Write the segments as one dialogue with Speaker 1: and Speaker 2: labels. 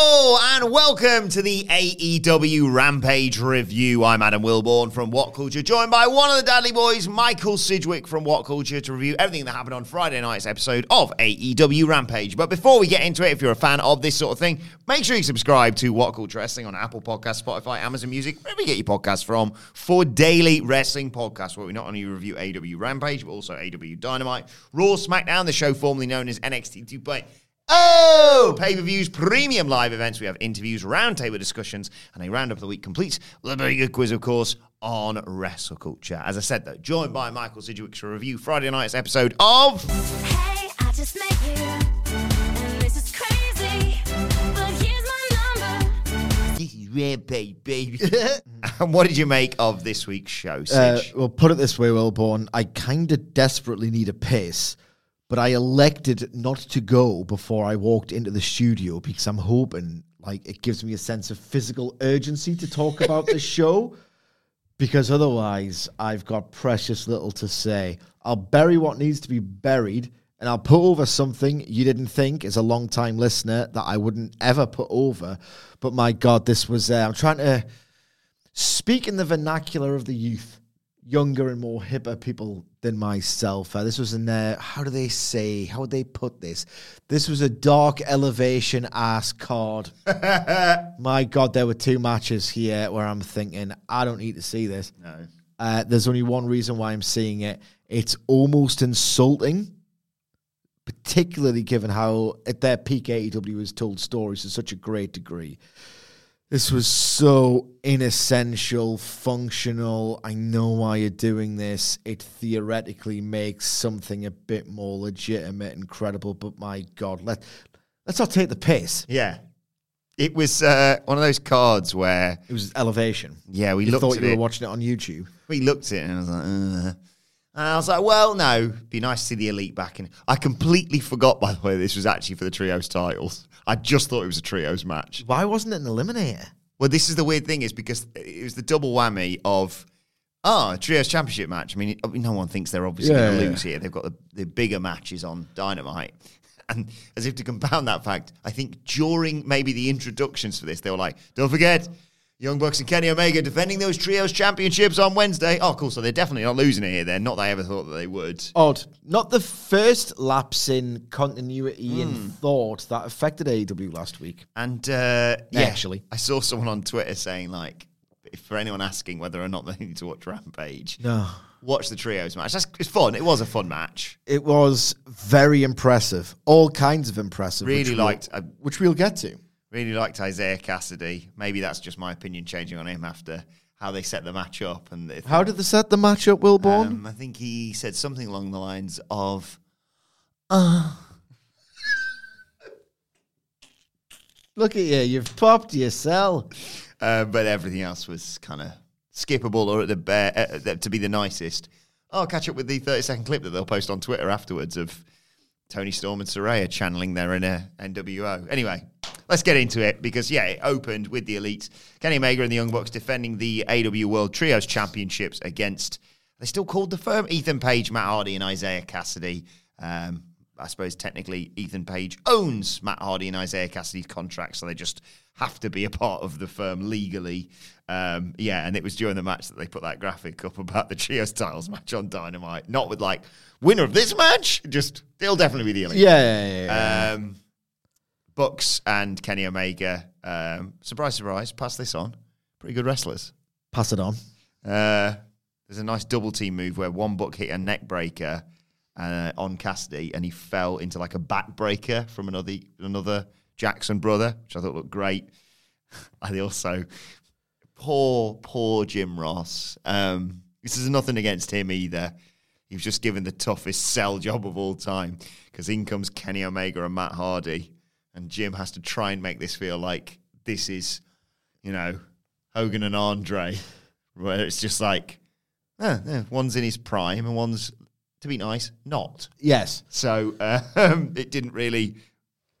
Speaker 1: And welcome to the AEW Rampage review. I'm Adam Wilborn from What Culture, joined by one of the Dudley Boys, Michael Sidgwick from What Culture, to review everything that happened on Friday night's episode of AEW Rampage. But before we get into it, if you're a fan of this sort of thing, make sure you subscribe to What Culture Wrestling on Apple Podcasts, Spotify, Amazon Music, wherever you get your podcasts from, for daily wrestling podcasts where we not only review AEW Rampage, but also AEW Dynamite, Raw, SmackDown, the show formerly known as NXT 2.0. Oh, pay per views, premium live events. We have interviews, roundtable discussions, and a roundup of the week completes with a very good quiz, of course, on wrestle culture. As I said, though, joined by Michael Sidgwick to review Friday night's episode of.
Speaker 2: Hey, I just met you, and this is crazy, but here's my number.
Speaker 1: This is Rampage, baby. and what did you make of this week's show,
Speaker 3: Uh,
Speaker 1: Sidge?
Speaker 3: well, put it this way, Wilborn. I kind of desperately need a piss, but I elected not to go before I walked into the studio because I'm hoping like it gives me a sense of physical urgency to talk about the show. Because otherwise, I've got precious little to say. I'll bury what needs to be buried, and I'll put over something you didn't think, as a long time listener, that I wouldn't ever put over. But my God, this was. Uh, I'm trying to speak in the vernacular of the youth, younger and more hipper people than myself. Uh, this was in there. How do they say? How would they put this? This was a dark elevation ass card. My God, there were two matches here where I'm thinking I don't need to see this.
Speaker 1: no.
Speaker 3: Uh, there's only one reason why I'm seeing it. It's almost insulting, particularly given how at their peak AEW has told stories to such a great degree. This was so inessential, functional. I know why you're doing this. It theoretically makes something a bit more legitimate and credible, but my God, let let's not take the piss.
Speaker 1: Yeah. It was uh, one of those cards where,
Speaker 3: It was elevation.
Speaker 1: yeah, we
Speaker 3: You
Speaker 1: looked
Speaker 3: thought
Speaker 1: at
Speaker 3: you
Speaker 1: it.
Speaker 3: were watching it on YouTube.
Speaker 1: We looked at it and I was like, Ugh. and I was like, well, no, be nice to see the elite back. And I completely forgot, by the way, this was actually for the trios titles. I just thought it was a trios match.
Speaker 3: Why wasn't it an eliminator?
Speaker 1: Well, this is the weird thing, is because it was the double whammy of. Oh, a trios championship match. I mean, no one thinks they're obviously
Speaker 3: Yeah,
Speaker 1: going to
Speaker 3: yeah.
Speaker 1: lose here. They've got the, the bigger matches on Dynamite. And as if to compound that fact, I think during maybe the introductions for this, they were like, don't forget, Young Bucks and Kenny Omega defending those trios championships on Wednesday. Oh, cool. So they're definitely not losing it here then. Not that I ever thought that they would.
Speaker 3: Odd. Not the first lapse in continuity and thought that affected AEW last week.
Speaker 1: And uh, yeah,
Speaker 3: Actually.
Speaker 1: I saw someone on Twitter saying, like, if for anyone asking whether or not they need to watch Rampage,
Speaker 3: No.
Speaker 1: watch the trios match. That's it's fun. It was a fun match.
Speaker 3: It was very impressive. All kinds of impressive.
Speaker 1: Really
Speaker 3: which we'll-
Speaker 1: liked-
Speaker 3: which we'll get to.
Speaker 1: Really liked Isiah Kassidy. Maybe that's just my opinion changing on him after how they set the match up. And if,
Speaker 3: How did they set the match up, Wilborn?
Speaker 1: um, I think he said something along the lines of,
Speaker 3: Look at you. You've popped yourself.
Speaker 1: uh, but everything else was kind of skippable or at the bare, uh, uh, to be the nicest. I'll catch up with the 30 second clip that they'll post on Twitter afterwards of Toni Storm and Saraya channeling their inner NWO. Anyway, let's get into it because, yeah, it opened with the Elites, Kenny Omega and the Young Bucks defending the AW World Trios Championships against, they still called the firm Ethan Page, Matt Hardy, and Isiah Kassidy. Um, I suppose technically Ethan Page owns Matt Hardy and Isiah Kassidy's contract, so they just have to be a part of the firm legally. Um, yeah, and it was during the match that they put that graphic up about the trios titles match on Dynamite, not with like winner of this match. Just they'll definitely be the elite.
Speaker 3: Yeah, yeah, yeah, yeah.
Speaker 1: Um, Bucks and Kenny Omega. Um, surprise, surprise. Pass this on. Pretty good wrestlers.
Speaker 3: Pass it on.
Speaker 1: Uh, there's a nice double team move where one Buck hit a neck breaker uh, on Kassidy, and he fell into like a backbreaker from another another Jackson brother, which I thought looked great. I also poor poor Jim Ross. Um, this is nothing against him either. He was just given the toughest sell job of all time because in comes Kenny Omega and Matt Hardy, and Jim has to try and make this feel like this is, you know, Hogan and Andre, where it's just like, eh, eh, one's in his prime and one's, to be nice, not.
Speaker 3: Yes.
Speaker 1: So um, it didn't really,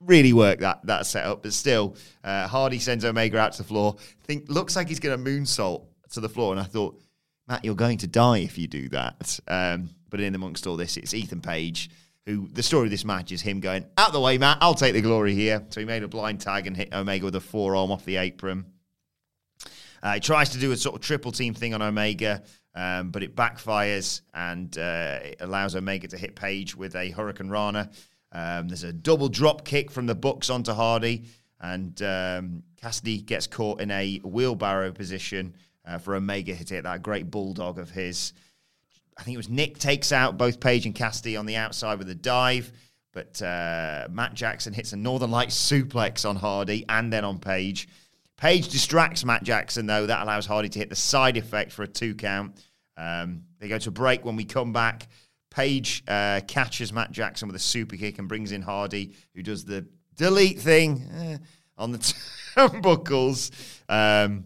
Speaker 1: really work that that setup. But still, uh, Hardy sends Omega out to the floor. Think looks like he's going to moonsault to the floor, and I thought, Matt, you're going to die if you do that. Um, but in amongst all this, it's Ethan Page. Who the story of this match is him going out the way, Matt. I'll take the glory here. So he made a blind tag and hit Omega with a forearm off the apron. Uh, he tries to do a sort of triple team thing on Omega, um, but it backfires and uh, it allows Omega to hit Page with a Hurricanrana. Um, there's a double drop kick from the Bucks onto Hardy, and um, Kassidy gets caught in a wheelbarrow position uh, for Omega to hit that great bulldog of his. I think it was Nick takes out both Page and Kassidy on the outside with a dive, but uh, Matt Jackson hits a Northern Lights suplex on Hardy and then on Page. Page distracts Matt Jackson, though. That allows Hardy to hit the side effect for a two count. Um, they go to break when we come back. Page uh, catches Matt Jackson with a super kick and brings in Hardy, who does the delete thing eh, on the turnbuckles. Um,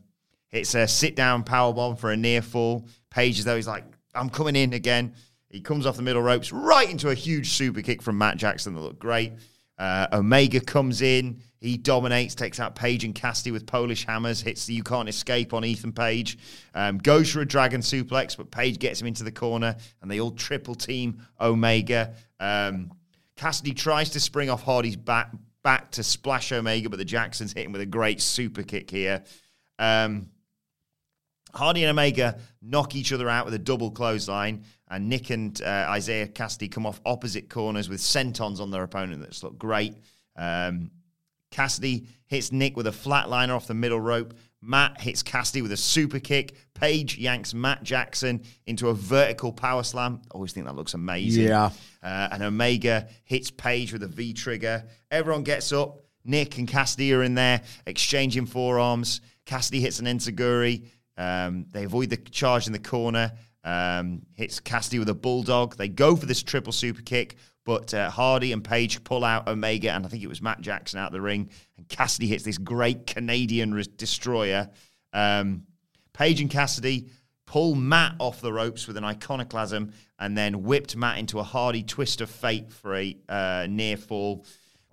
Speaker 1: it's a sit down power bomb for a near fall. Page, though he's like, I'm coming in again. He comes off the middle ropes right into a huge super kick from Matt Jackson that looked great. Uh, Omega comes in. He dominates, takes out Page and Kassidy with Polish hammers, hits the You Can't Escape on Ethan Page, um, goes for a dragon suplex, but Page gets him into the corner, and they all triple team Omega. Um, Kassidy tries to spring off Hardy's back, back to splash Omega, but the Jacksons hit him with a great super kick here. Um, Hardy and Omega knock each other out with a double clothesline, and Nick and uh, Isiah Kassidy come off opposite corners with sentons on their opponent that's looked great. Um, Kassidy hits Nick with a flatliner off the middle rope. Matt hits Kassidy with a super kick. Page yanks Matt Jackson into a vertical power slam. Always think that looks amazing.
Speaker 3: Yeah.
Speaker 1: Uh, and Omega hits Page with a V trigger. Everyone gets up. Nick and Kassidy are in there exchanging forearms. Kassidy hits an Enzuigiri. Um, they avoid the charge in the corner. Um, hits Kassidy with a bulldog. They go for this triple super kick, but uh, Hardy and Page pull out Omega, and I think it was Matt Jackson out of the ring. And Kassidy hits this great Canadian res- destroyer. Um, Page and Kassidy pull Matt off the ropes with an iconoclasm, and then whipped Matt into a Hardy twist of fate for a uh, near fall.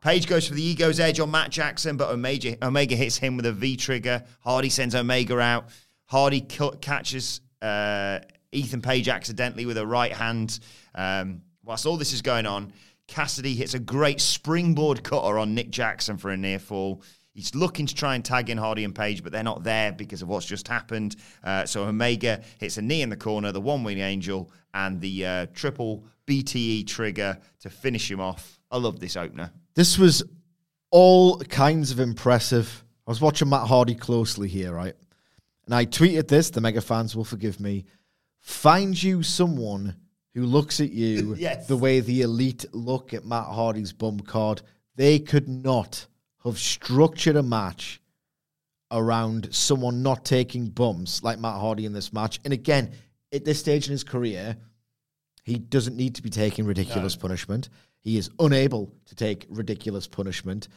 Speaker 1: Page goes for the ego's edge on Matt Jackson, but Omega, Omega hits him with a V trigger. Hardy sends Omega out. Hardy catches uh, Ethan Page accidentally with a right hand. Um, whilst all this is going on, Kassidy hits a great springboard cutter on Nick Jackson for a near fall. He's looking to try and tag in Hardy and Page, but they're not there because of what's just happened. Uh, so Omega hits a knee in the corner, the one wing angel, and the uh, triple BTE trigger to finish him off. I love this opener.
Speaker 3: This was all kinds of impressive. I was watching Matt Hardy closely here, right? And I tweeted this, the mega fans will forgive me. Find you someone who looks at you
Speaker 1: Yes.
Speaker 3: the way the elite look at Matt Hardy's bump card. They could not have structured a match around someone not taking bumps like Matt Hardy in this match. And again, at this stage in his career, he doesn't need to be taking ridiculous punishment. He is unable to take ridiculous punishment.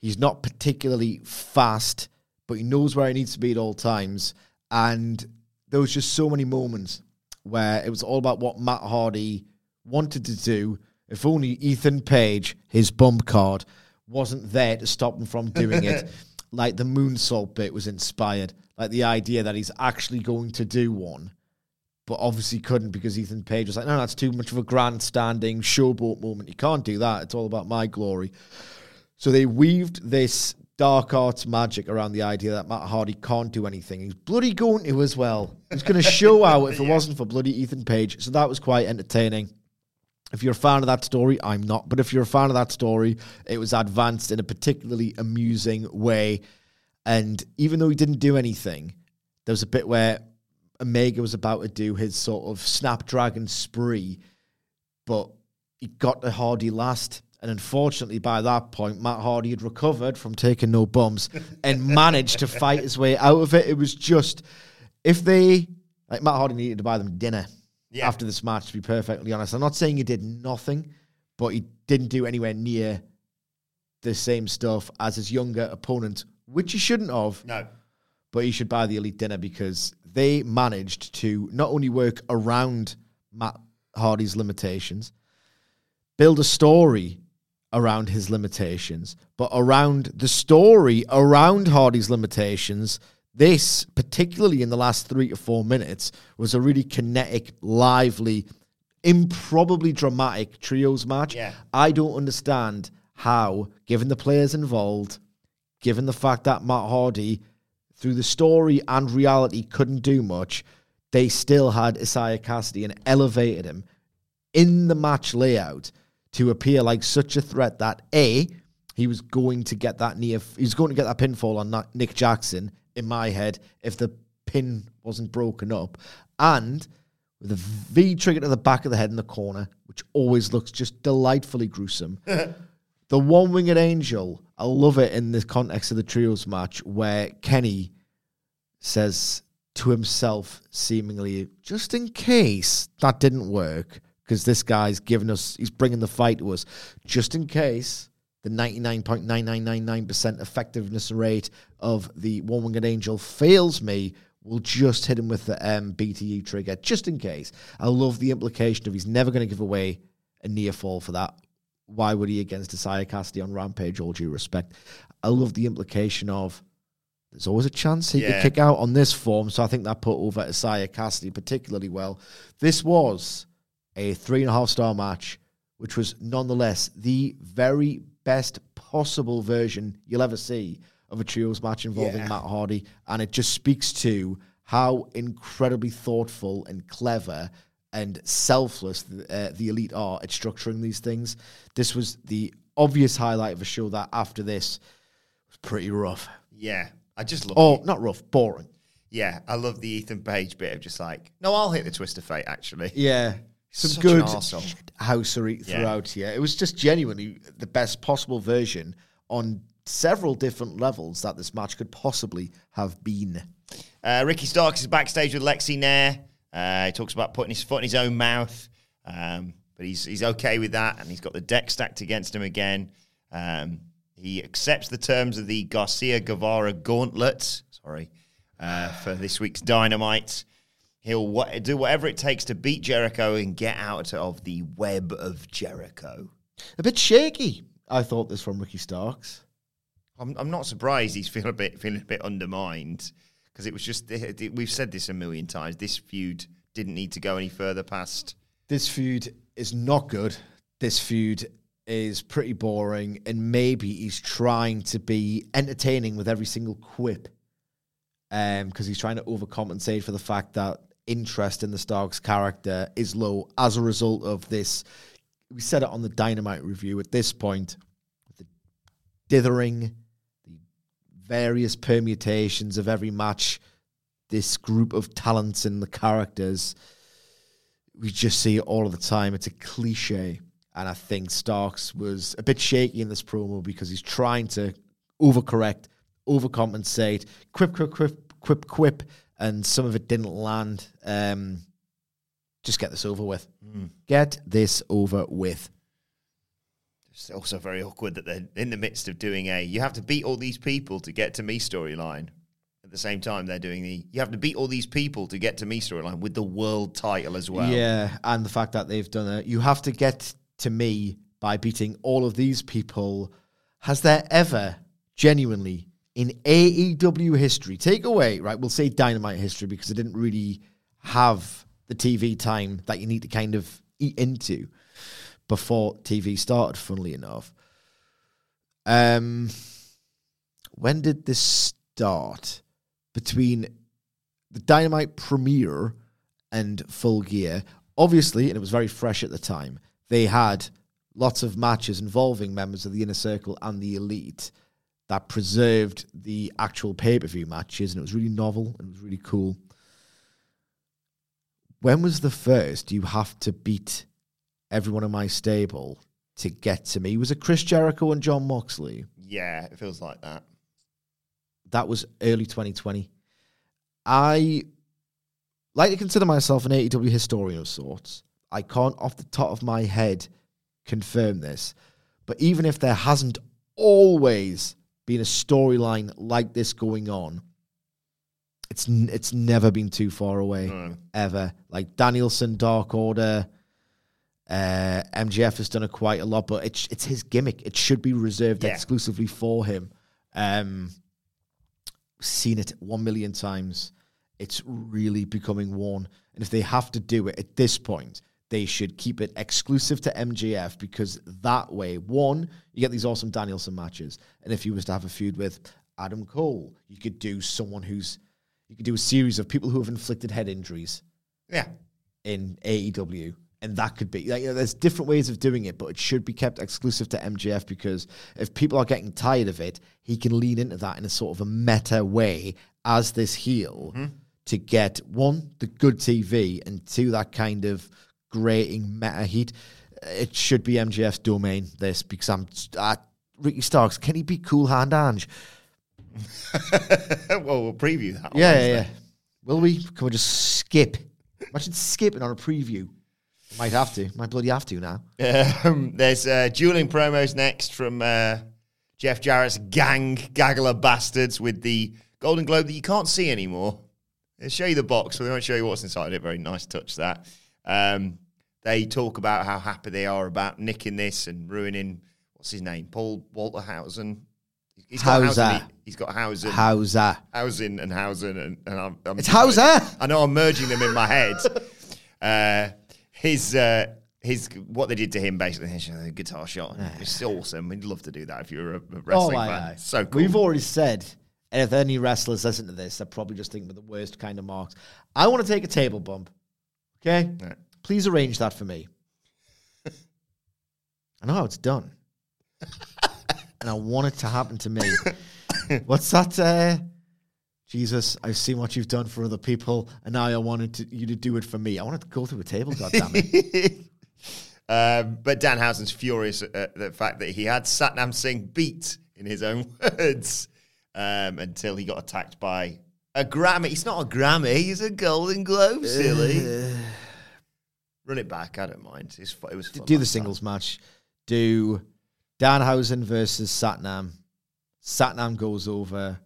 Speaker 3: He's not particularly fast, but he knows where he needs to be at all times. And there was just so many moments where it was all about what Matt Hardy wanted to do. If only Ethan Page, his bump card, wasn't there to stop him from doing it. like the moonsault bit was inspired. Like the idea that he's actually going to do one but obviously couldn't because Ethan Page was like, no, that's too much of a grandstanding showboat moment. You can't do that. It's all about my glory. So they weaved this dark arts magic around the idea that Matt Hardy can't do anything. He's bloody going to as well. He's going to show out if it wasn't for bloody Ethan Page. So that was quite entertaining. If you're a fan of that story, I'm not. But if you're a fan of that story, it was advanced in a particularly amusing way. And even though he didn't do anything, there was a bit where Omega was about to do his sort of Snapdragon spree, but he got to Hardy last. And unfortunately, by that point, Matt Hardy had recovered from taking no bumps and managed to fight his way out of it. It was just, if they, like Matt Hardy needed to buy them dinner
Speaker 1: Yeah.
Speaker 3: after this match, to be perfectly honest. I'm not saying he did nothing, but he didn't do anywhere near the same stuff as his younger opponent, which he shouldn't have
Speaker 1: No.
Speaker 3: but he should buy the elite dinner because they managed to not only work around Matt Hardy's limitations, build a story around his limitations, but around the story around Hardy's limitations. This, particularly in the last three to four minutes, was a really kinetic, lively, improbably dramatic trios match.
Speaker 1: Yeah.
Speaker 3: I don't understand how, given the players involved, given the fact that Matt Hardy, through the story and reality, couldn't do much, they still had Isiah Kassidy and elevated him in the match layout to appear like such a threat that A, he was going to get that near, he was going to get that pinfall on Nick Jackson in my head if the pin wasn't broken up. And with a V trigger to the back of the head in the corner, which always looks just delightfully gruesome. The one winged angel, I love it in the context of the trios match where Kenny says to himself, seemingly, just in case that didn't work, because this guy's giving us, he's bringing the fight to us, just in case the 99.9999% effectiveness rate of the one winged angel fails me, we'll just hit him with the um, BTE trigger, just in case. I love the implication of he's never going to give away a near fall for that. Why would he against Isiah Kassidy on Rampage? All due respect. I love the implication of there's always a chance he
Speaker 1: Yeah.
Speaker 3: could kick out on this form. So I think that put over Isiah Kassidy particularly well. This was a three and a half star match, which was nonetheless the very best possible version you'll ever see of a trios match involving
Speaker 1: Yeah.
Speaker 3: Matt Hardy. And it just speaks to how incredibly thoughtful and clever and selfless uh, the elite are at structuring these things. This was the obvious highlight of a show that after this was pretty rough.
Speaker 1: Yeah. I just love
Speaker 3: Oh,
Speaker 1: it.
Speaker 3: not rough, boring.
Speaker 1: Yeah. I love the Ethan Page bit of just like, no, I'll hit the twist of fate, actually.
Speaker 3: Yeah. Some
Speaker 1: Such
Speaker 3: good housery
Speaker 1: Yeah.
Speaker 3: throughout here. It was just genuinely the best possible version on several different levels that this match could possibly have been.
Speaker 1: Uh, Ricky Starks is backstage with Lexy Nair. Uh, he talks about putting his foot in his own mouth, um, but he's he's okay with that, and he's got the deck stacked against him again. Um, he accepts the terms of the Garcia Guevara gauntlet. Sorry uh, for this week's Dynamite. He'll do whatever it takes to beat Jericho and get out of the web of Jericho.
Speaker 3: A bit shaky, I thought this from Ricky Starks.
Speaker 1: I'm, I'm not surprised he's feeling a bit feeling a bit undermined because it was just we've said this a million times. This feud didn't need to go any further past.
Speaker 3: This feud is not good. This feud is pretty boring, and maybe he's trying to be entertaining with every single quip. Um, because he's trying to overcompensate for the fact that interest in the Starks character is low as a result of this. We said it on the Dynamite review. At this point, the dithering, the various permutations of every match, this group of talents and the characters we just see it all of the time. It's a cliche. And I think Starks was a bit shaky in this promo because he's trying to overcorrect, overcompensate, quip, quip, quip, quip, quip, and some of it didn't land. Um, just get this over with. Get this over with.
Speaker 1: It's also very awkward that they're in the midst of doing a you have to beat all these people to get to me storyline. At the same time, they're doing the you have to beat all these people to get to me storyline with the world title as well.
Speaker 3: Yeah, and the fact that they've done it. You have to get to me by beating all of these people. Has there ever genuinely in AEW history, take away, right? We'll say dynamite history because it didn't really have the TV time that you need to kind of eat into before TV started, funnily enough. Um, when did this start? Between the Dynamite premiere and Full Gear, obviously, and it was very fresh at the time, they had lots of matches involving members of the Inner Circle and the Elite that preserved the actual pay per view matches, and it was really novel and it was really cool. When was the first you have to beat everyone in my stable to get to me? Was it Chris Jericho and Jon Moxley?
Speaker 1: Yeah, it feels like that.
Speaker 3: That was early 2020. I like to consider myself an AEW historian of sorts. I can't, off the top of my head, confirm this. But even if there hasn't always been a storyline like this going on, it's n- it's never been too far away
Speaker 1: No.
Speaker 3: ever. Like Danielson, Dark Order, uh, MJF has done it quite a lot, but it's it's his gimmick. It should be reserved
Speaker 1: Yeah.
Speaker 3: exclusively for him. Um, seen it one million times. It's really becoming worn, and if they have to do it at this point, they should keep it exclusive to MJF because that way, one, you get these awesome Danielson matches, and if you was to have a feud with Adam Cole, you could do someone who's you could do a series of people who have inflicted head injuries
Speaker 1: Yeah.
Speaker 3: in AEW. And that could be like you know, there's different ways of doing it, but it should be kept exclusive to MJF because if people are getting tired of it, he can lean into that in a sort of a meta way as this heel mm-hmm. to get one, the good TV, and two, that kind of grating meta heat. It should be MJF's domain, this, because I'm uh, Ricky Starks, can he be cool hand Ange?
Speaker 1: well, we'll preview that.
Speaker 3: Yeah, yeah, yeah. Will we? Can we just skip? Imagine skipping on a preview. Might have to. Might bloody have to now.
Speaker 1: Um, there's uh, dueling promos next from uh, Jeff Jarrett's gang, gaggle of bastards, with the Golden Globe that you can't see anymore. They'll show you the box, but they won't show you what's inside it. Very nice touch that. Um, they talk about how happy they are about nicking this and ruining what's his name, Paul Walterhausen. He's got
Speaker 3: Hauser.
Speaker 1: Hausen. He's got.
Speaker 3: How's that?
Speaker 1: Housing and Hausen, and, and I'm, I'm
Speaker 3: It's Hauser.
Speaker 1: I know I'm merging them in my head. Uh, his uh, his what they did to him basically, his guitar shot. It's awesome. We'd love to do that if you were a a wrestling
Speaker 3: aye,
Speaker 1: fan.
Speaker 3: aye.
Speaker 1: So cool.
Speaker 3: Oh, We've already said, and if any wrestlers listen to this, they're probably just thinking of the worst kind of marks. I want to take a table bump. Okay?
Speaker 1: Right.
Speaker 3: Please arrange that for me. I know how it's done. and I want it to happen to me. What's that? Uh, Jesus, I've seen what you've done for other people, and now I wanted to, you to do it for me. I wanted to go through a table, goddammit.
Speaker 1: um, but Danhausen's furious at, the fact that he had Satnam Singh beat in his own words um, until he got attacked by a Grammy. He's not a Grammy. He's a Golden Globe, silly. Run it back. I don't mind. It's, fu- it was fun
Speaker 3: do the
Speaker 1: last time.
Speaker 3: singles match. Do Danhausen versus Satnam. Satnam goes over.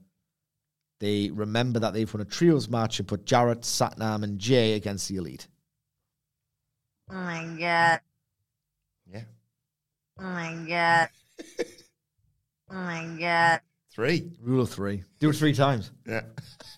Speaker 3: They remember that they've won a trios match and put Jarrett, Satnam, and Jay against the Elite.
Speaker 4: Oh my god.
Speaker 1: Yeah.
Speaker 4: Oh my god. Oh my god.
Speaker 1: Three.
Speaker 3: Rule of three. Do it three times.
Speaker 1: Yeah.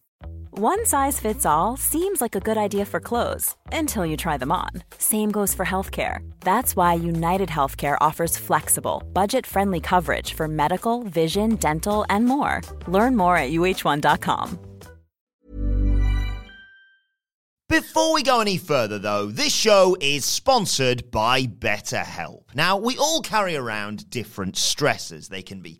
Speaker 5: One size fits all seems like a good idea for clothes until you try them on. Same goes for healthcare. That's why United Healthcare offers flexible, budget friendly coverage for medical, vision, dental, and more. Learn more at uh1.com.
Speaker 1: Before we go any further, though, this show is sponsored by BetterHelp. Now, we all carry around different stresses. They can be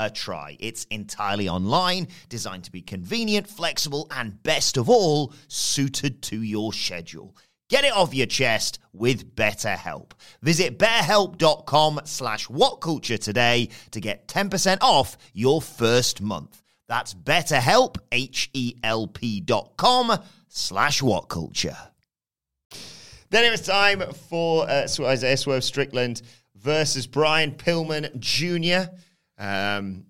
Speaker 1: a try? It's entirely online, designed to be convenient, flexible, and best of all, suited to your schedule. Get it off your chest with BetterHelp. Visit betterhelp.com slash whatculture today to get 10% off your first month. That's betterhelp, H-E-L-P dot com slash whatculture. Then it was time for uh, Isaiah Swerve Strickland versus Brian Pillman Jr. Um,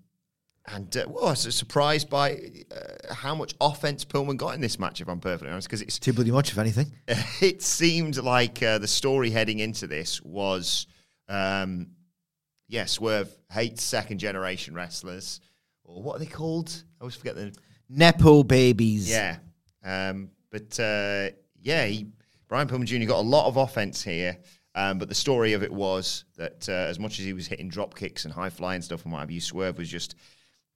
Speaker 1: and uh, well, I was surprised by uh, how much offense Pillman got in this match, if I'm perfectly honest, because it's
Speaker 3: Too bloody much, if anything.
Speaker 1: it seemed like uh, the story heading into this was, um, yeah, Swerve hates second generation wrestlers, or what are they called? I always forget the
Speaker 3: Nepo babies.
Speaker 1: yeah. Um, but uh, yeah, he, Brian Pillman Jr. got a lot of offense here. Um, but the story of it was that uh, as much as he was hitting drop kicks and high flying stuff and what have you, Swerve was just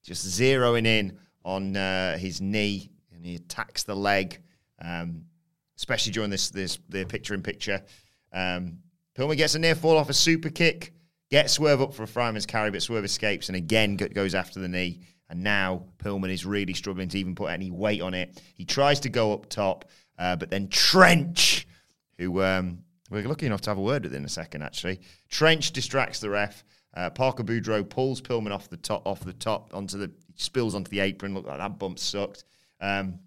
Speaker 1: just zeroing in on uh, his knee and he attacks the leg, um, especially during this this the picture in picture. Um, Pillman gets a near fall off a super kick, gets Swerve up for a fireman's carry, but Swerve escapes and again go- goes after the knee. And now Pillman is really struggling to even put any weight on it. He tries to go up top, uh, but then Trench, who um, we're lucky enough to have a word with in a second, actually. Trench distracts the ref. Uh, Parker Boudreaux pulls Pillman off the top, off the top onto the spills onto the apron. Look like that bump sucked. Um,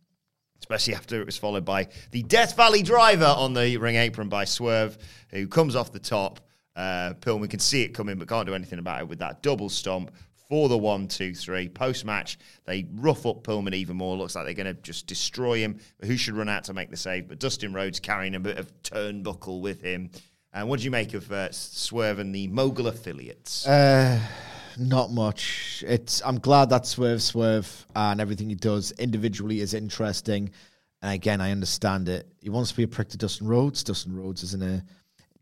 Speaker 1: especially after it was followed by the Death Valley driver on the ring apron by Swerve, who comes off the top. Uh, Pillman can see it coming, but can't do anything about it with that double stomp for the one, two, three. Post match, they rough up Pillman even more. Looks like they're going to just destroy him. Who should run out to make the save? But Dustin Rhodes carrying a bit of turnbuckle with him. And what do you make of uh, Swerve and the Mogul affiliates?
Speaker 3: Uh, not much. It's. I'm glad that Swerve, Swerve, and everything he does individually is interesting. And again, I understand it. He wants to be a prick to Dustin Rhodes. Dustin Rhodes isn't a.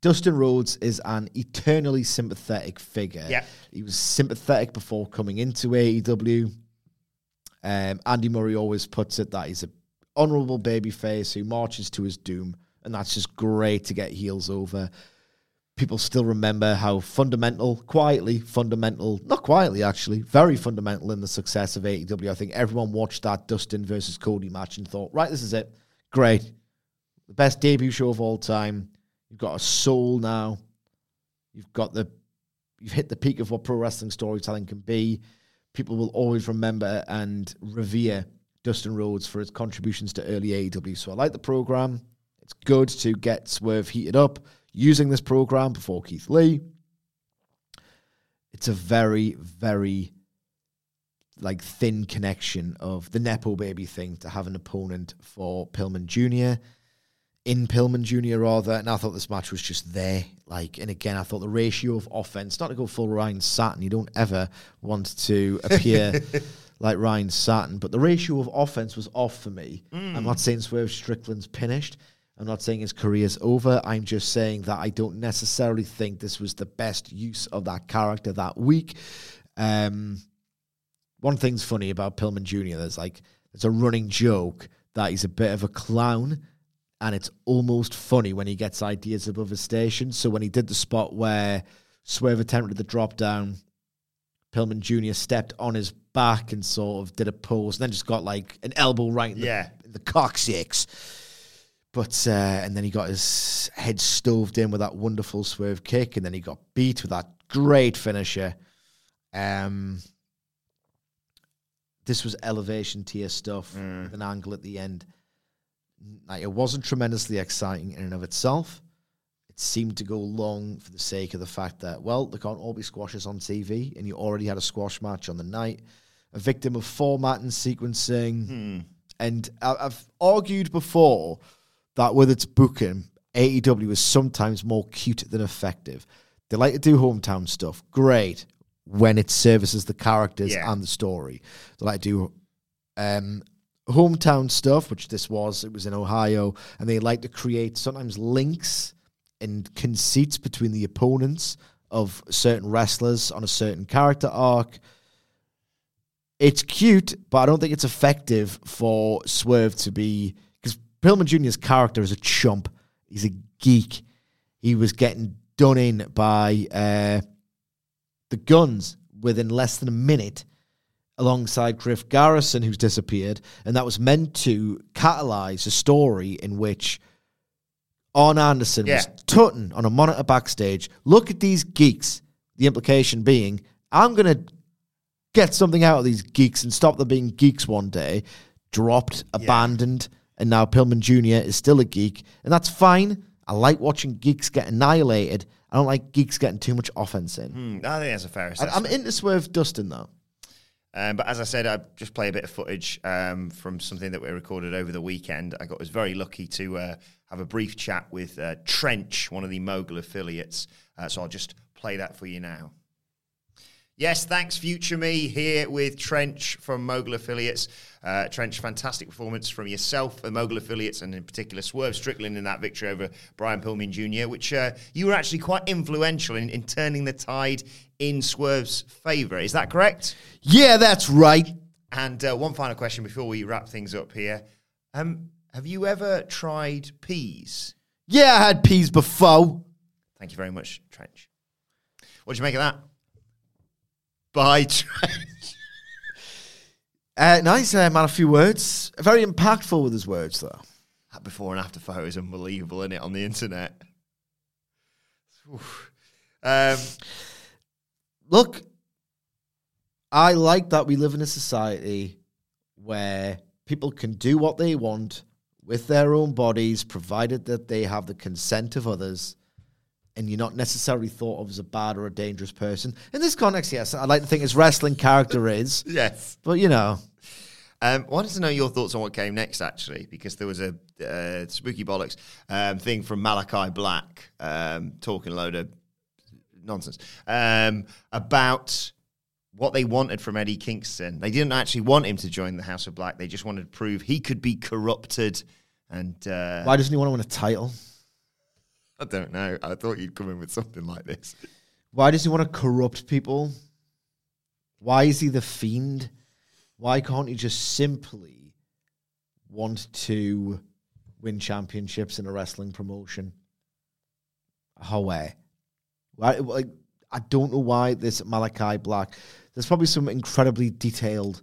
Speaker 3: Dustin Rhodes is an eternally sympathetic figure.
Speaker 1: Yeah.
Speaker 3: He was sympathetic before coming into AEW. Um, Andy Murray always puts it that he's a honourable babyface who marches to his doom, and that's just great to get heels over. People still remember how fundamental, quietly fundamental, not quietly actually, very fundamental in the success of AEW. I think everyone watched that Dustin versus Cody match and thought, right, this is it, great, the best debut show of all time. You've got a soul now. You've got the, you've hit the peak of what pro wrestling storytelling can be people will always remember and revere Dustin Rhodes for his contributions to early AEW. So I like the program. It's good to get Swerve heated up using this program before Keith Lee. It's a very, very like thin connection of the Nepo baby thing to have an opponent for Pillman Jr. in Pillman Jr. rather. And I thought this match was just there. Like, and again, I thought the ratio of offense, not to go full Ryan Satin, you don't ever want to appear like Ryan Satin, but the ratio of offense was off for me. I'm not saying Swerve Strickland's finished. I'm not saying his career's over. I'm just saying that I don't necessarily think this was the best use of that character that week. Um, one thing's funny about Pillman Jr. There's like it's a running joke that he's a bit of a clown, and it's almost funny when he gets ideas above his station. So when he did the spot where Swerve attempted the drop down, Pillman Jr. stepped on his back and sort of did a pose, and then just got like an elbow right in the,
Speaker 1: Yeah.
Speaker 3: in the coccyx. But uh, and then he got his head stoved in with that wonderful swerve kick, and then he got beat with that great finisher. Um, this was elevation tier stuff with an angle at the end. Like it wasn't tremendously exciting in and of itself. It seemed to go long for the sake of the fact that well, there can't all be squashes on TV, and you already had a squash match on the night. A victim of format and sequencing, and I- I've argued before that with its booking, AEW is sometimes more cute than effective. They like to do hometown stuff, great, when it services the characters
Speaker 1: Yeah.
Speaker 3: and the story. They like to do um, hometown stuff, which this was, it was in Ohio, and they like to create sometimes links and conceits between the opponents of certain wrestlers on a certain character arc. It's cute, but I don't think it's effective for Swerve to be because Pillman Jr.'s character is a chump. He's a geek. He was getting done in by uh, the guns within less than a minute alongside Griff Garrison, who's disappeared. And that was meant to catalyze a story in which Arn Anderson
Speaker 1: Yeah.
Speaker 3: was tutting on a monitor backstage. Look at these geeks. The implication being, I'm going to get something out of these geeks and stop them being geeks one day. Dropped, abandoned, and now Pillman Jr. is still a geek. And that's fine. I like watching geeks get annihilated. I don't like geeks getting too much offense in.
Speaker 1: Hmm, I think that's a fair assessment.
Speaker 3: I'm into Swerve Dustin, though.
Speaker 1: Um, but as I said, I just play a bit of footage um, from something that we recorded over the weekend. I got was very lucky to uh, have a brief chat with uh, Trench, one of the Mogul affiliates. Uh, so I'll just play that for you now. Yes, thanks, Future Me, here with Trench from Mogul Affiliates. Uh, Trench, fantastic performance from yourself, the Mogul Affiliates, and in particular Swerve Strickland in that victory over Brian Pillman Jr., which uh, you were actually quite influential in, in turning the tide in Swerve's favour. Is that correct?
Speaker 3: Yeah, that's right.
Speaker 1: And uh, one final question before we wrap things up here. Um, have you ever tried peas?
Speaker 3: Yeah, I had peas before.
Speaker 1: Thank you very much, Trench. What do you make of that? Bye, Trench.
Speaker 3: Uh, nice uh, man, a few words. Very impactful with his words, though.
Speaker 1: That before and after photo is unbelievable, isn't it, on the internet? Um,
Speaker 3: Look, I like that we live in a society where people can do what they want with their own bodies, provided that they have the consent of others, and you're not necessarily thought of as a bad or a dangerous person. In this context, yes, I like to think his wrestling character is,
Speaker 1: yes.
Speaker 3: but you know,
Speaker 1: Um, wanted to know your thoughts on what came next, actually, because there was a uh, spooky bollocks um, thing from Malachi Black um, talking a load of nonsense um, about what they wanted from Eddie Kingston. They didn't actually want him to join the House of Black. They just wanted to prove he could be corrupted. And uh,
Speaker 3: why doesn't he want to win a title?
Speaker 1: I don't know. I thought you'd come in with something like this.
Speaker 3: Why does he want to corrupt people? Why is he the fiend? Why can't he just simply want to win championships in a wrestling promotion? How? Why, like, I don't know why this Malachi Black. There's probably some incredibly detailed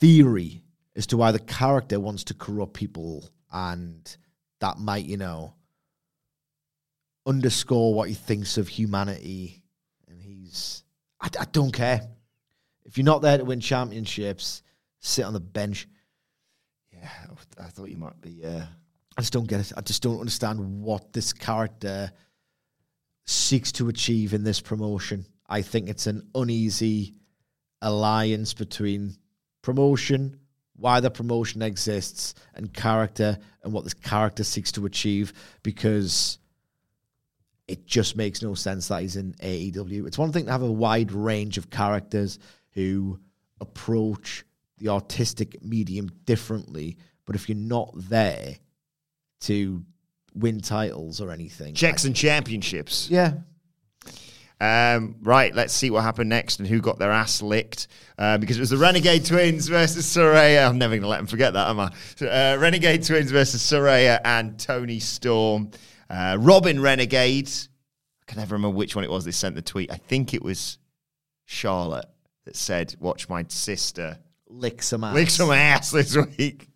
Speaker 3: theory as to why the character wants to corrupt people, and that might, you know, underscore what he thinks of humanity. And he's, I, I don't care. If you're not there to win championships, sit on the bench.
Speaker 1: Yeah, I thought you might be. Uh,
Speaker 3: I just don't get it. I just don't understand what this character seeks to achieve in this promotion. I think it's an uneasy alliance between promotion, why the promotion exists, and character, and what this character seeks to achieve because it just makes no sense that he's in AEW. It's one thing to have a wide range of characters who approach the artistic medium differently, but if you're not there to win titles or anything,
Speaker 1: checks and championships.
Speaker 3: yeah,
Speaker 1: Um, right, let's see what happened next and who got their ass licked. Uh, because it was the Renegade Twins versus Saraya. I'm never going to let them forget that, am I? Uh, Renegade Twins versus Saraya and Toni Storm. Uh, Robin Renegade. I can never remember which one it was they sent the tweet. I think it was Charlotte that said, Watch my sister
Speaker 3: lick some ass.
Speaker 1: lick some ass this week.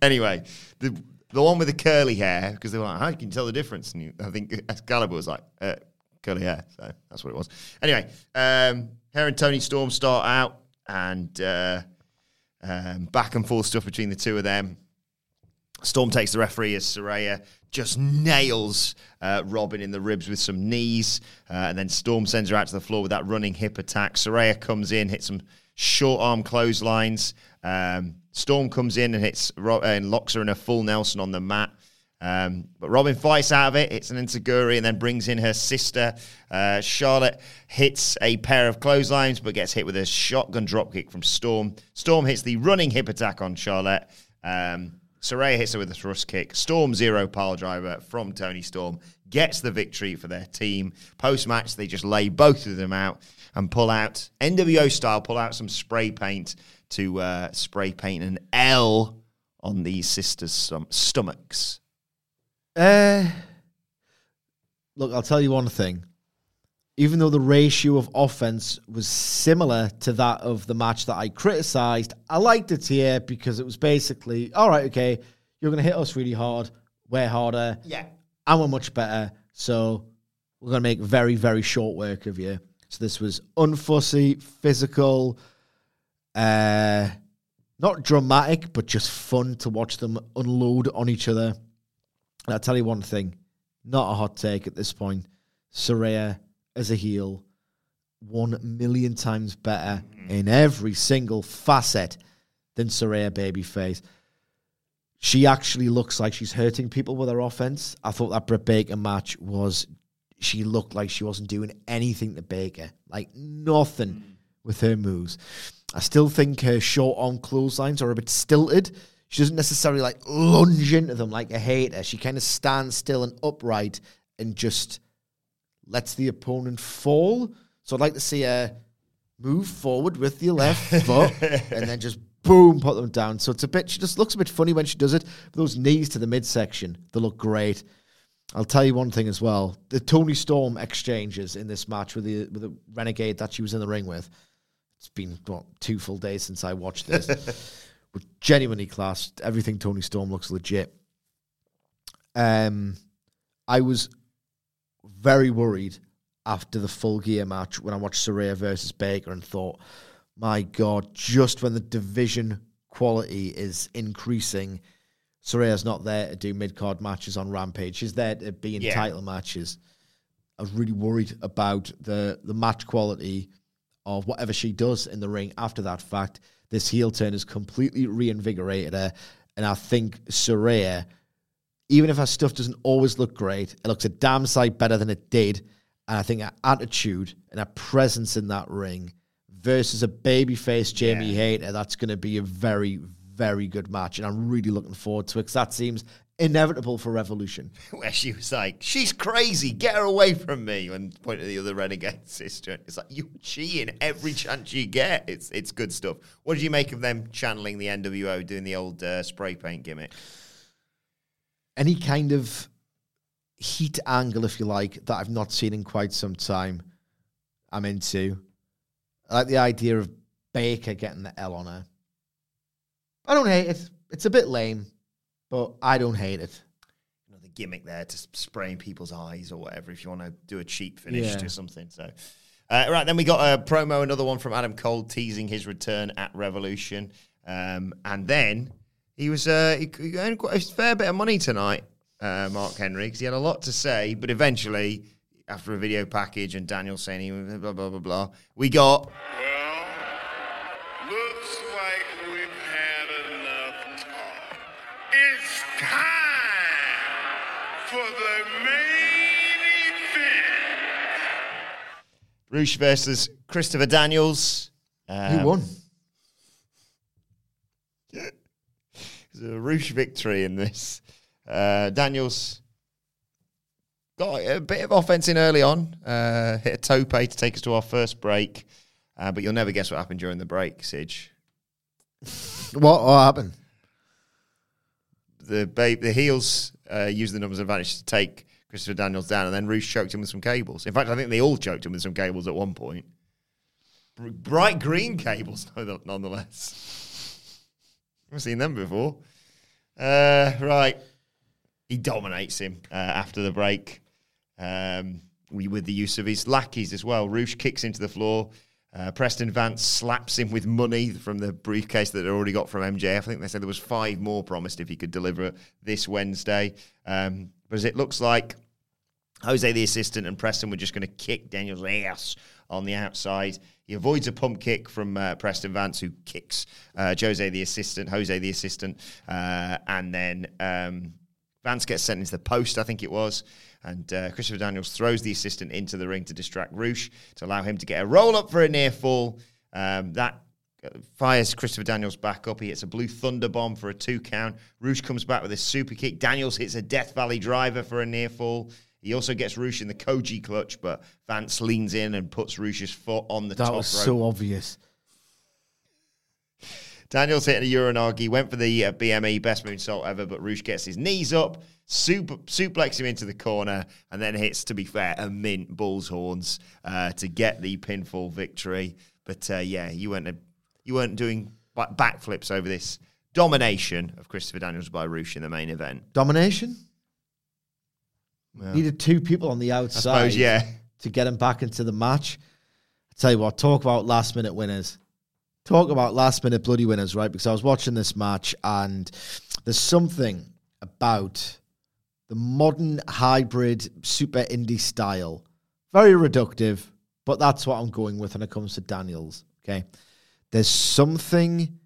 Speaker 1: Anyway, the the one with the curly hair, because they were like, how can you tell the difference? And you, I think Excalibur was like, uh, curly hair. So that's what it was. Anyway, um, her and Toni Storm start out and uh, um, back and forth stuff between the two of them. Storm takes the referee as Saraya just nails uh, Robin in the ribs with some knees. Uh, and then Storm sends her out to the floor with that running hip attack. Saraya comes in, hits some short arm clotheslines. Um, Storm comes in and hits Ro- and locks her in a full Nelson on the mat. Um, but Robin fights out of it, hits an Enzuigiri, and then brings in her sister. Uh, Charlotte hits a pair of clotheslines, but gets hit with a shotgun dropkick from Storm. Storm hits the running hip attack on Charlotte. Um, Saraya hits her with a thrust kick. Storm zero pile driver from Toni Storm gets the victory for their team. Post match, they just lay both of them out and pull out NWO style, pull out some spray paint to uh, spray paint an L on these sisters' stom- stomachs.
Speaker 3: Uh, look, I'll tell you one thing. Even though the ratio of offense was similar to that of the match that I criticized, I liked it here because it was basically all right. Okay, you're going to hit us really hard. We're harder.
Speaker 1: Yeah.
Speaker 3: and we're much better. So we're going to make very, very short work of you. So this was unfussy, physical, uh, not dramatic, but just fun to watch them unload on each other. And I'll tell you one thing, not a hot take at this point. Saraya as a heel, one million times better mm. in every single facet than Saraya Babyface she actually looks like she's hurting people with her offense. I thought that Britt Baker match was, she looked like she wasn't doing anything to Baker, like nothing mm. with her moves. I still think her short arm clotheslines are a bit stilted. She doesn't necessarily like lunge into them like a hater. She kind of stands still and upright and just lets the opponent fall. So I'd like to see her move forward with the left foot and then just boom, put them down. So it's a bit, she just looks a bit funny when she does it. Those knees to the midsection, they look great. I'll tell you one thing as well: the Toni Storm exchanges in this match with the with the Renegade that she was in the ring with. It's been what two full days since I watched this. but genuinely class. Everything Toni Storm looks legit. Um, I was very worried after the full gear match when I watched Saraya versus Baker and thought, my God, just when the division quality is increasing, Saraya's not there to do mid card matches on Rampage. She's there to be in
Speaker 1: Yeah.
Speaker 3: title matches. I was really worried about the the match quality of whatever she does in the ring after that fact. This heel turn has completely reinvigorated her. And I think Saraya, even if our stuff doesn't always look great, it looks a damn sight better than it did. And I think our attitude and our presence in that ring versus a babyface Jamie Hayter, that's going to be a very, very good match. And I'm really looking forward to it because that seems inevitable for Revolution.
Speaker 1: Where she was like, she's crazy, get her away from me, and pointed at the other renegade sister. It's like, you cheating every chance you get. It's it's good stuff. What did you make of them channeling the NWO, doing the old uh, spray paint gimmick?
Speaker 3: Any kind of heat angle, if you like, that I've not seen in quite some time, I'm into. I like the idea of Baker getting the L on her. I don't hate it. It's a bit lame, but I don't hate it.
Speaker 1: You know, the gimmick there to spraying people's eyes or whatever, if you want to do a cheap finish
Speaker 3: Yeah.
Speaker 1: to something. So, uh, right, then we got a promo, another one from Adam Cole teasing his return at Revolution. Um, and then he was uh, he, he earned quite a fair bit of money tonight, uh, Mark Henry, because he had a lot to say. But eventually, after a video package and Daniel saying he was blah blah blah blah, we got
Speaker 6: Well, looks like we've had enough talk. It's time for the main event.
Speaker 1: Rush versus Christopher Daniels. Um,
Speaker 3: Who won?
Speaker 1: It's a Rush victory in this. Uh, Daniels got a bit of offense in early on, uh, hit a tope to take us to our first break. Uh, but you'll never guess what happened during the break, Sige.
Speaker 3: What, what happened?
Speaker 1: The ba- the heels uh, used the numbers advantage to take Christopher Daniels down, and then Rush choked him with some cables. In fact, I think they all choked him with some cables at one point. Br- bright green cables, nonetheless. I've seen them before. Uh, right. He dominates him uh, after the break um, with the use of his lackeys as well. Rush kicks into the floor. Uh, Preston Vance slaps him with money from the briefcase that they already got from MJF. I think they said there was five more promised if he could deliver this Wednesday. Um, but as it looks like Jose, the assistant, and Preston were just going to kick Daniel's ass on the outside. He avoids a pump kick from uh, Preston Vance, who kicks uh, Jose, the assistant, Jose, the assistant, uh, and then um, Vance gets sent into the post, I think it was, and uh, Christopher Daniels throws the assistant into the ring to distract Rush to allow him to get a roll up for a near fall. Um, that uh, fires Christopher Daniels back up. He hits a blue thunder bomb for a two count. Roosh comes back with a super kick. Daniels hits a Death Valley driver for a near fall. He also gets Rush in the Koji clutch, but Vance leans in and puts Rush's foot on the
Speaker 3: That
Speaker 1: top
Speaker 3: was
Speaker 1: rope.
Speaker 3: so obvious.
Speaker 1: Daniels hitting a Uranage, went for the uh, BME best moonsault ever, but Rush gets his knees up, super, suplex him into the corner, and then hits, to be fair, a mint bull's horns uh, to get the pinfall victory. But uh, yeah, you weren't a, you weren't doing backflips over this domination of Christopher Daniels by Rush in the main event.
Speaker 3: Domination? Needed two people on the outside
Speaker 1: suppose, yeah.
Speaker 3: to get him back into the match. I tell you what, talk about last minute winners. Talk about last minute bloody winners, right? Because I was watching this match and there's something about the modern hybrid super indie style. Very reductive, but that's what I'm going with when it comes to Daniels. Okay. There's something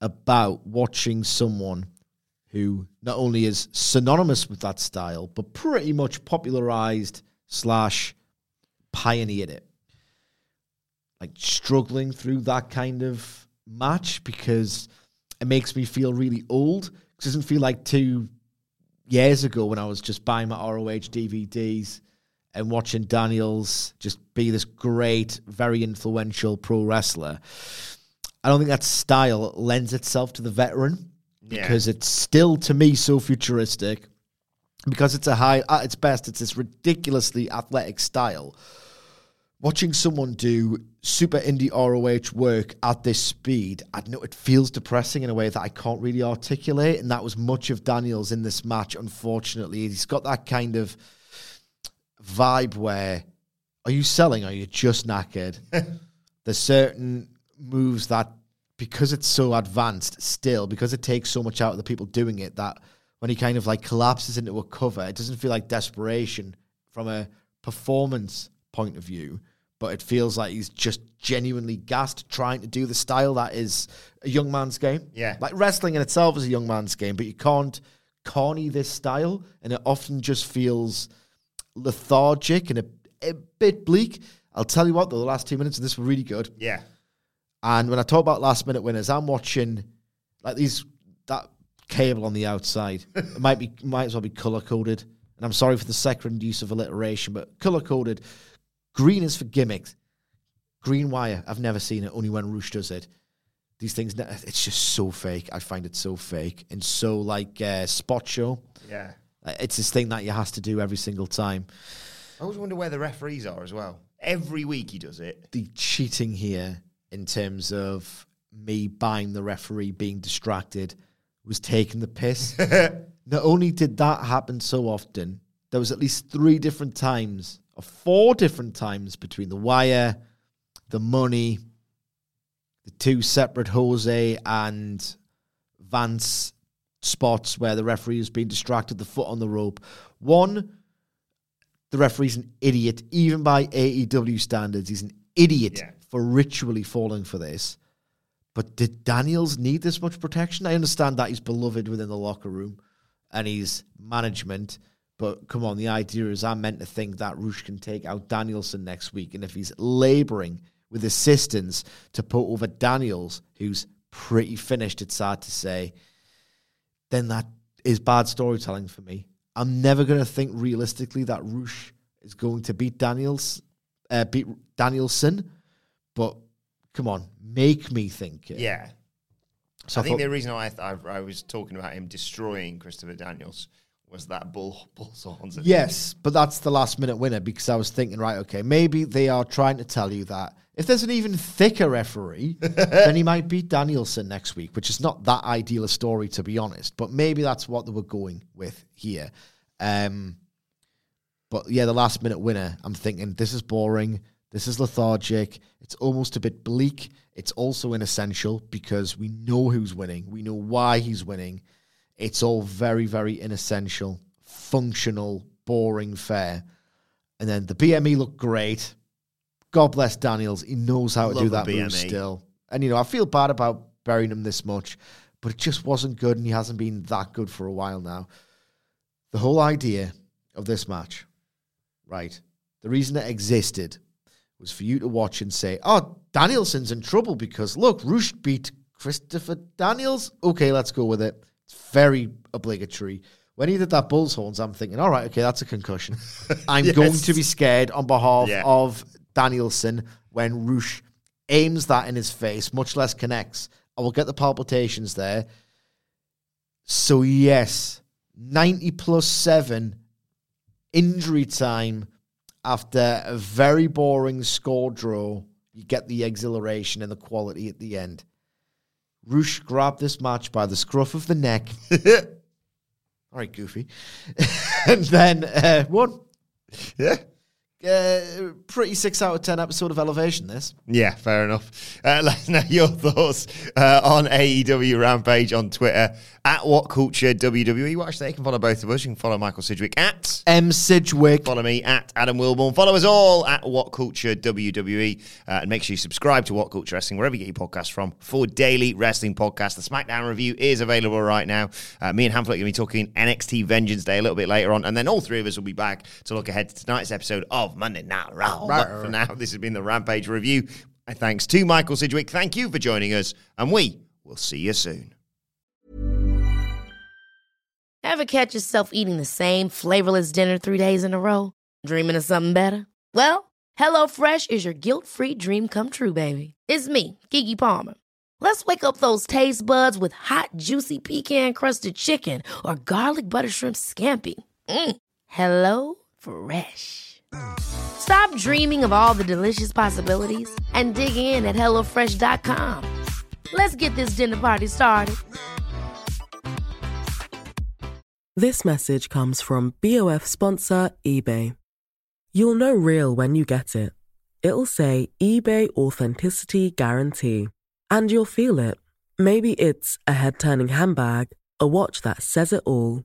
Speaker 3: about watching someone who not only is synonymous with that style, but pretty much popularized slash pioneered it. Like struggling through that kind of match because it makes me feel really old. It doesn't feel like two years ago when I was just buying my ROH DVDs and watching Daniels just be this great, very influential pro wrestler. I don't think that style lends itself to the veteran
Speaker 1: Yeah.
Speaker 3: because it's still to me so futuristic. Because it's a high at its best, it's this ridiculously athletic style. Watching someone do super indie ROH work at this speed, I know it feels depressing in a way that I can't really articulate. And that was much of Daniels in this match, unfortunately. He's got that kind of vibe where are you selling? Are you just knackered? There's certain moves that because it's so advanced still, because it takes so much out of the people doing it, that when he kind of like collapses into a cover, it doesn't feel like desperation from a performance point of view, but it feels like he's just genuinely gassed trying to do the style that is a young man's game.
Speaker 1: Yeah.
Speaker 3: Like wrestling in itself is a young man's game, but you can't corny this style, and it often just feels lethargic and a, a bit bleak. I'll tell you what, though, the last two minutes of this were really good.
Speaker 1: Yeah.
Speaker 3: And when I talk about last minute winners, I'm watching like these that cable on the outside. it might be might as well be color coded. And I'm sorry for the second use of alliteration, but color coded. Green is for gimmicks. Green wire. I've never seen it. Only when Rush does it. These things. It's just so fake. I find it so fake and so like uh, spot show.
Speaker 1: Yeah.
Speaker 3: Uh, It's this thing that you has to do every single time.
Speaker 1: I always wonder where the referees are as well. Every week he does it.
Speaker 3: the cheating here in terms of me buying the referee being distracted was taking the piss. Not only did that happen so often, there was at least three different times, or four different times between the wire, the money, the two separate Jose and Vance spots where the referee has been distracted, the foot on the rope. One, the referee's an idiot, even by AEW standards. He's an idiot
Speaker 1: Yeah.
Speaker 3: For ritually falling for this. But did Daniels need this much protection? I understand that he's beloved within the locker room and he's management. But come on, the idea is I'm meant to think that Rush can take out Danielson next week. And if he's laboring with assistance to put over Daniels, who's pretty finished, it's sad to say, then that is bad storytelling for me. I'm never going to think realistically that Rush is going to beat Daniels, uh, beat Danielson. But come on, make me think it.
Speaker 1: Yeah.
Speaker 3: So
Speaker 1: I think
Speaker 3: thought-
Speaker 1: the reason why I, th- I, I was talking about him destroying Christopher Daniels was that bull bull's horns.
Speaker 3: Yes, but that's the last minute winner because I was thinking, right, okay, maybe they are trying to tell you that if there's an even thicker referee, then he might beat Danielson next week, which is not that ideal a story to be honest. But maybe that's what they were going with here. Um, but yeah, the last minute winner, I'm thinking this is boring. This is lethargic. It's almost a bit bleak. It's also inessential because we know who's winning. We know why he's winning. It's all very, very inessential, functional, boring fare. And then the BME looked great. God bless Daniels. He knows how to do that move still. And, you know, I feel bad about burying him this much, but it just wasn't good and he hasn't been that good for a while now. the whole idea of this match, right? The reason it existed was for you to watch and say, "Oh, Danielson's in trouble because look, Rush beat Christopher Daniels." Okay, let's go with it. It's very obligatory. When he did that Bulls horns, I'm thinking, "All right, okay, that's a concussion." I'm
Speaker 1: Yes.
Speaker 3: going to be scared on behalf
Speaker 1: Yeah.
Speaker 3: of Danielson when Rush aims that in his face, much less connects. I will get the palpitations there. So yes, 90 plus 7 injury time after a very boring score draw. You get the exhilaration and the quality at the end. Rush grabbed this match by the scruff of the neck. All right, Goofy. and then uh, won.
Speaker 1: Yeah.
Speaker 3: Uh, pretty 6 out of 10 episode of Elevation, this.
Speaker 1: Yeah, fair enough. Uh, let us know your thoughts uh, on AEW Rampage on Twitter at What Culture WWE. Watch there. You can follow both of us. You can follow Michael Sidgwick at
Speaker 3: M. Sidgwick.
Speaker 1: Follow me at Adam Wilborn. Follow us all at What Culture WWE. Uh, and make sure you subscribe to What Culture Wrestling, wherever you get your podcasts from, for daily wrestling podcasts. The SmackDown review is available right now. Uh, me and Hamflett are going to be talking NXT Vengeance Day a little bit later on. And then all three of us will be back to look ahead to tonight's episode of Monday Night Raw. But for now, this has been the Rampage review. My thanks to Michael Sidgwick. Thank you for joining us. And we will see you soon.
Speaker 7: Ever catch yourself eating the same flavorless dinner three days in a row? Dreaming of something better? Well, HelloFresh is your guilt-free dream come true, baby. It's me, Keke Palmer. Let's wake up those taste buds with hot, juicy pecan-crusted chicken or garlic butter shrimp scampi. Mm. Hello Fresh. Stop dreaming of all the delicious possibilities and dig in at HelloFresh.com. Let's get this dinner party started.
Speaker 8: This message comes from BOF sponsor eBay. You'll know real when you get it. It'll say eBay Authenticity Guarantee. And you'll feel it. Maybe it's a head turning handbag, a watch that says it all,